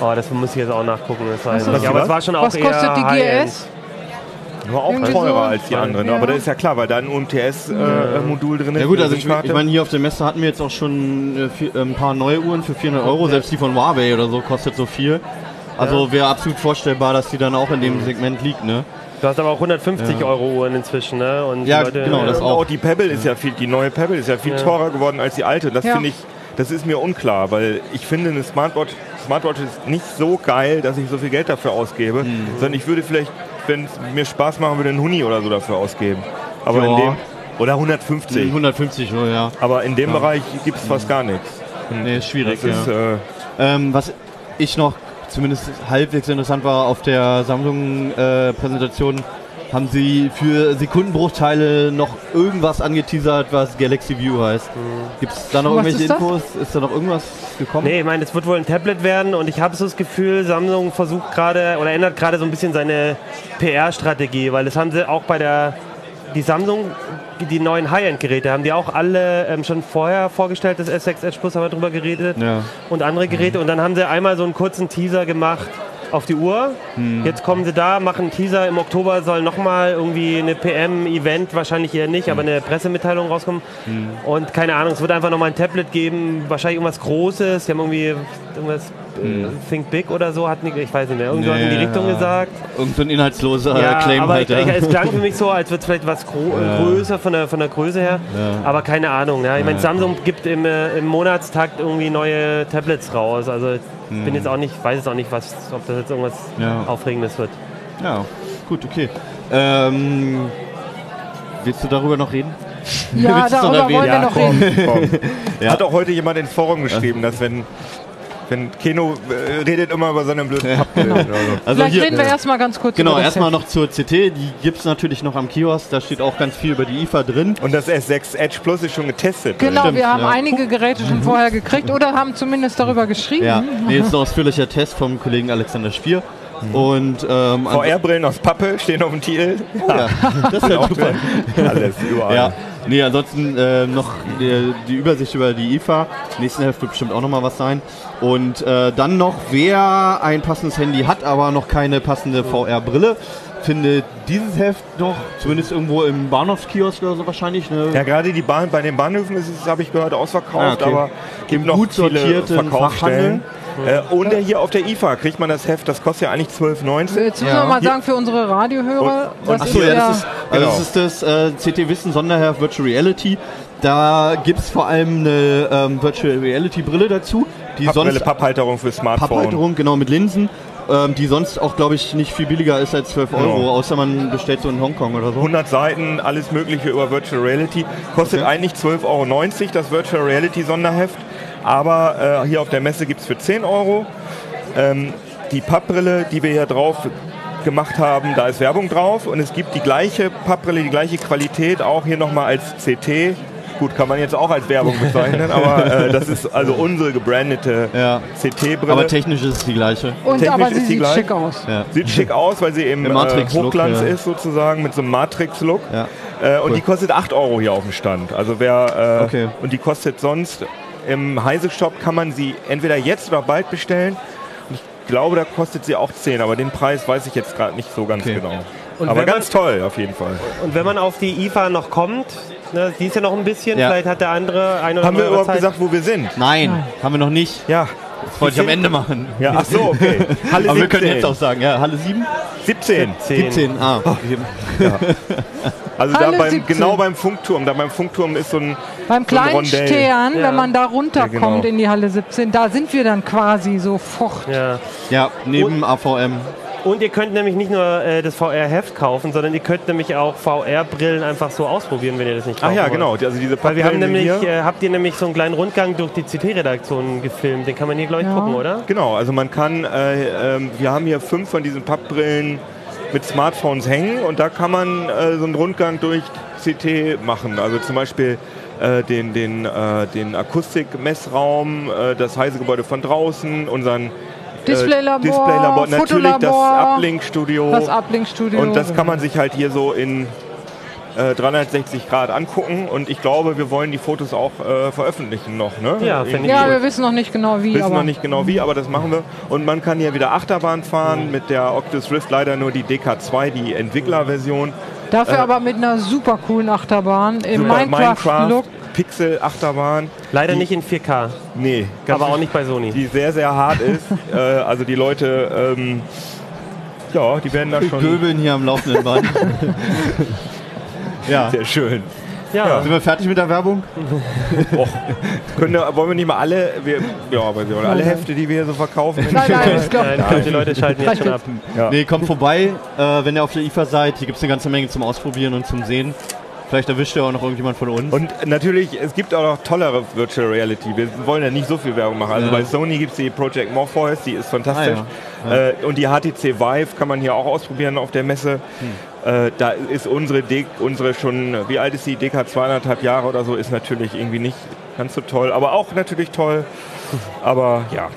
Oh, das muss ich jetzt auch nachgucken. Das ist Aber es war schon auch Was kostet eher die. GS? Nur auch Irgendwie teurer so. als die anderen. Ja. Aber das ist ja klar, weil da ein UMTS-Modul drin ist. Ja gut, also ich, ich meine, hier auf der Messe hatten wir jetzt auch schon äh, vier, ein paar neue Uhren für 400 Euro. Selbst die von Huawei oder so kostet so viel. Also wäre absolut vorstellbar, dass die dann auch in dem Segment liegt, ne? Du hast aber auch 150 Euro Uhren inzwischen, ne? Und die Ja, Leute, genau, das auch. auch die Pebble ist ja viel, die neue Pebble ist ja viel Ja. teurer geworden als die alte. Das Ja. finde ich, das ist mir unklar, weil ich finde eine Smartwatch, Smartwatch ist nicht so geil, dass ich so viel Geld dafür ausgebe, Mhm. sondern ich würde vielleicht, wenn es mir Spaß machen würde, einen Huni oder so dafür ausgeben. Aber in Ja. dem oder 150. 150 Euro, ja. Aber in dem Bereich gibt es fast gar nichts. Nee, ist schwierig. Das ist, ja. äh, Ähm, was ich noch zumindest halbwegs interessant war, auf der Samsung-Präsentation haben sie für Sekundenbruchteile noch irgendwas angeteasert, was Galaxy View heißt. Gibt es da noch Was irgendwelche ist? Infos? Ist da noch irgendwas gekommen? Nee, ich meine, es wird wohl ein Tablet werden und ich habe so das Gefühl, Samsung versucht gerade oder ändert gerade so ein bisschen seine PR-Strategie, weil das haben sie auch bei der, die Samsung, die neuen High-End-Geräte, haben die auch alle ähm, schon vorher vorgestellt, das S6 Edge Plus haben wir drüber geredet Ja. und andere Geräte und dann haben sie einmal so einen kurzen Teaser gemacht auf die Uhr. Jetzt kommen sie da, machen einen Teaser. Im Oktober soll nochmal irgendwie eine PM-Event, wahrscheinlich eher nicht, aber eine Pressemitteilung rauskommen. Und keine Ahnung, es wird einfach nochmal ein Tablet geben, wahrscheinlich irgendwas Großes. Die haben irgendwie irgendwas äh, Think Big oder so, hatten die, ich weiß nicht mehr, irgendwas in die Nee, Richtung ja. gesagt. Irgend so ein inhaltsloser Ja, Claim aber halt. ich, ja. es klang für mich so, als wird es vielleicht was gro größer von der, von der Größe her. Aber keine Ahnung. Ja. Ich meine, Samsung gibt im, äh, im Monatstakt irgendwie neue Tablets raus. Also ich bin jetzt auch nicht, weiß jetzt auch nicht, was, ob das jetzt irgendwas Ja. Aufregendes wird. ja, gut, okay. Ähm, willst du darüber noch reden? Ja, darüber wollen wir erwähnen? noch komm, reden. komm. Hat auch heute jemand ins Forum geschrieben, dass wenn, wenn Keno äh, redet immer über seine blöden Pappbrillen oder so. Also Vielleicht hier, reden wir erstmal ganz kurz Genau, erstmal noch zur CT, die gibt es natürlich noch am Kiosk, da steht auch ganz viel über die IFA drin. Und das S6 Edge Plus ist schon getestet. Genau, Stimmt, wir haben ja. einige Geräte schon vorher gekriegt oder haben zumindest darüber geschrieben. Ja, nee, ist ein ausführlicher Test vom Kollegen Alexander Spier. Und ähm, VR-Brillen aus Pappe stehen auf dem Titel. ja, das ist ja super. Alles überall. Ja, nee, ansonsten äh, noch die, die Übersicht über die IFA. Nächsten Heft wird bestimmt auch nochmal was sein. Und äh, dann noch, wer ein passendes Handy hat, aber noch keine passende VR-Brille, findet dieses Heft noch, zumindest irgendwo im Bahnhofskiosk oder so wahrscheinlich. Ne? Ja, gerade die Bahn, bei den Bahnhöfen ist es, habe ich gehört, ausverkauft, Ah, okay. aber gibt noch gut viele Verkaufsstellen. Äh, und hier auf der IFA kriegt man das Heft, das kostet ja eigentlich 12,90. Jetzt müssen Ja. wir mal sagen für unsere Radiohörer, Und- das Achso, ist ja, ja, das ist, also Genau. das, ist das äh, CT Wissen Sonderheft Virtual Reality. Da gibt es vor allem eine ähm, Virtual Reality Brille dazu, die Pappbrille, sonst Papphalterung für Smartphone. Papphalterung, genau mit Linsen, ähm, die sonst auch, glaube ich, nicht viel billiger ist als 12 Euro, Genau. außer man bestellt so in Hongkong oder so. 100 Seiten, alles Mögliche über Virtual Reality. Kostet Okay. eigentlich 12,90 Euro das Virtual Reality Sonderheft. Aber äh, hier auf der Messe gibt es für 10 Euro. Ähm, die Pappbrille, die wir hier drauf gemacht haben, da ist Werbung drauf. Und es gibt die gleiche Pappbrille, die gleiche Qualität, auch hier nochmal als CT. Gut, kann man jetzt auch als Werbung bezeichnen, aber äh, das ist also unsere gebrandete Ja. CT-Brille. Aber technisch ist es die gleiche. und technisch aber ist sie sieht gleich. schick aus. Ja. Sieht schick aus, weil sie Im äh, Hochglanz ja. ist sozusagen, mit so einem Matrix-Look. Ja. Äh, und Cool. die kostet 8 Euro hier auf dem Stand. Also wer äh, Okay. und die kostet sonst im Heise-Shop kann man sie entweder jetzt oder bald bestellen. Und ich glaube, da kostet sie auch 10, aber den Preis weiß ich jetzt gerade nicht so ganz Okay. genau. Und aber wenn man- ganz toll auf jeden Fall. Und wenn man auf die IFA noch kommt, ne, die ist ja noch ein bisschen, Ja. vielleicht hat der andere ein oder Haben wir andere überhaupt Zeit. gesagt, wo wir sind? Nein, haben wir noch nicht. Ja. Das wollte ich am Ende machen. Ja, ach so, okay. Halle Aber wir 17. können jetzt auch sagen, ja, Halle 7? 17. 17, ah. Also Halle da beim, 17. genau beim Funkturm. Da beim Funkturm ist so ein Beim so ein kleinen Rondell. Stern, Ja. wenn man da runterkommt Ja, genau. in die Halle 17, da sind wir dann quasi sofort. Ja. Ja, neben AVM. Und ihr könnt nämlich nicht nur äh, das VR-Heft kaufen, sondern ihr könnt nämlich auch VR-Brillen einfach so ausprobieren, wenn ihr das nicht Ach kaufen ja, wollt. genau. Also diese Weil wir haben Pappbrillen nämlich, hier. äh, habt ihr nämlich so einen kleinen Rundgang durch die CT-Redaktion gefilmt. Den kann man hier, glaube ich, Ja. gucken, oder? Genau, also man kann, äh, ähm, wir haben hier fünf von diesen Pappbrillen mit Smartphones hängen und da kann man äh, so einen Rundgang durch CT machen. Also zum Beispiel äh, den, den, äh, den Akustikmessraum, äh, das Heise-Gebäude von draußen, unseren Displaylabor, Displaylabor, natürlich das Fotolabor, Uplink-Studio. das Uplink-Studio. Und das kann man sich halt hier so in äh, 360 Grad angucken. Und ich glaube, wir wollen die Fotos auch äh, veröffentlichen noch. Ne? Ja, ja, wir wissen noch nicht genau wie, wissen aber noch nicht genau wie, aber das machen wir. Und man kann hier wieder Achterbahn fahren mit der Oculus Rift, leider nur die DK2, die Entwicklerversion. dafür äh, aber mit einer super coolen Achterbahn im Minecraft-Look. Pixel-Achterbahn. Leider die- nicht in 4K, Nee, ganz aber auch nicht bei Sony. die sehr, sehr hart ist. äh, also die Leute, ähm, ja, die werden da schon Göbeln hier am laufenden Band. ja. sehr schön. Ja, Sind wir fertig mit der Werbung? Och, können wollen wir nicht mal alle, wir, ja, aber wir wollen alle Hefte, die wir hier so verkaufen. Nein, nein, ich glaube, Nein, die Leute schalten jetzt schon ab. Ja. Nee, kommt vorbei, äh, wenn ihr auf der IFA seid. Hier gibt es eine ganze Menge zum Ausprobieren und zum Sehen. Vielleicht erwischt ihr auch noch irgendjemand von uns. Und natürlich, es gibt auch noch tollere Virtual Reality. Wir wollen ja nicht so viel Werbung machen. Also Ja. bei Sony gibt es die Project Morpheus, die ist fantastisch. Ah, Äh, und die HTC Vive kann man hier auch ausprobieren auf der Messe. Hm. Äh, da ist unsere, D unsere schon, wie alt ist die? DK zweieinhalb Jahre oder so, ist natürlich irgendwie nicht ganz so toll. Aber auch natürlich toll. Aber ja.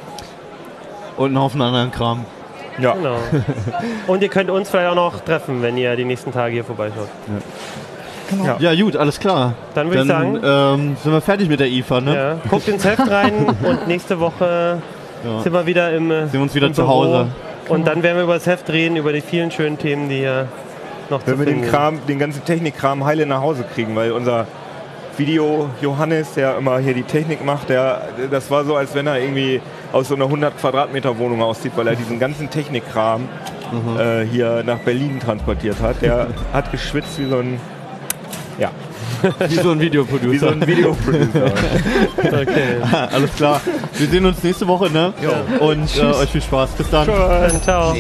und einen Haufen anderen Kram. Ja, Genau. Und ihr könnt uns vielleicht auch noch treffen, wenn ihr die nächsten Tage hier vorbeischaut. Ja, gut, alles klar. Dann würde ich sagen, ähm, sind wir fertig mit der IFA, ne? ja, guckt ins Heft rein und nächste Woche Ja. sind wir wieder im äh, Sehen wir uns wieder im zu Büro. Hause. Und dann werden wir über das Heft reden, über die vielen schönen Themen, die hier noch zu wenn wir finden den Kram, den ganzen Technikkram heile nach Hause kriegen, weil unser Video Johannes, der immer hier die Technik macht, der, das war so, als wenn er irgendwie aus so einer 100 Quadratmeter Wohnung aussieht, weil er diesen ganzen Technikkram äh, hier nach Berlin transportiert hat. Der hat geschwitzt wie so ein, ja, Wie so ein Videoproducer. wie so ein Videoproducer. Okay. alles klar. Wir sehen uns nächste Woche, ne? Und äh, euch viel Spaß. Bis dann. Dann ciao.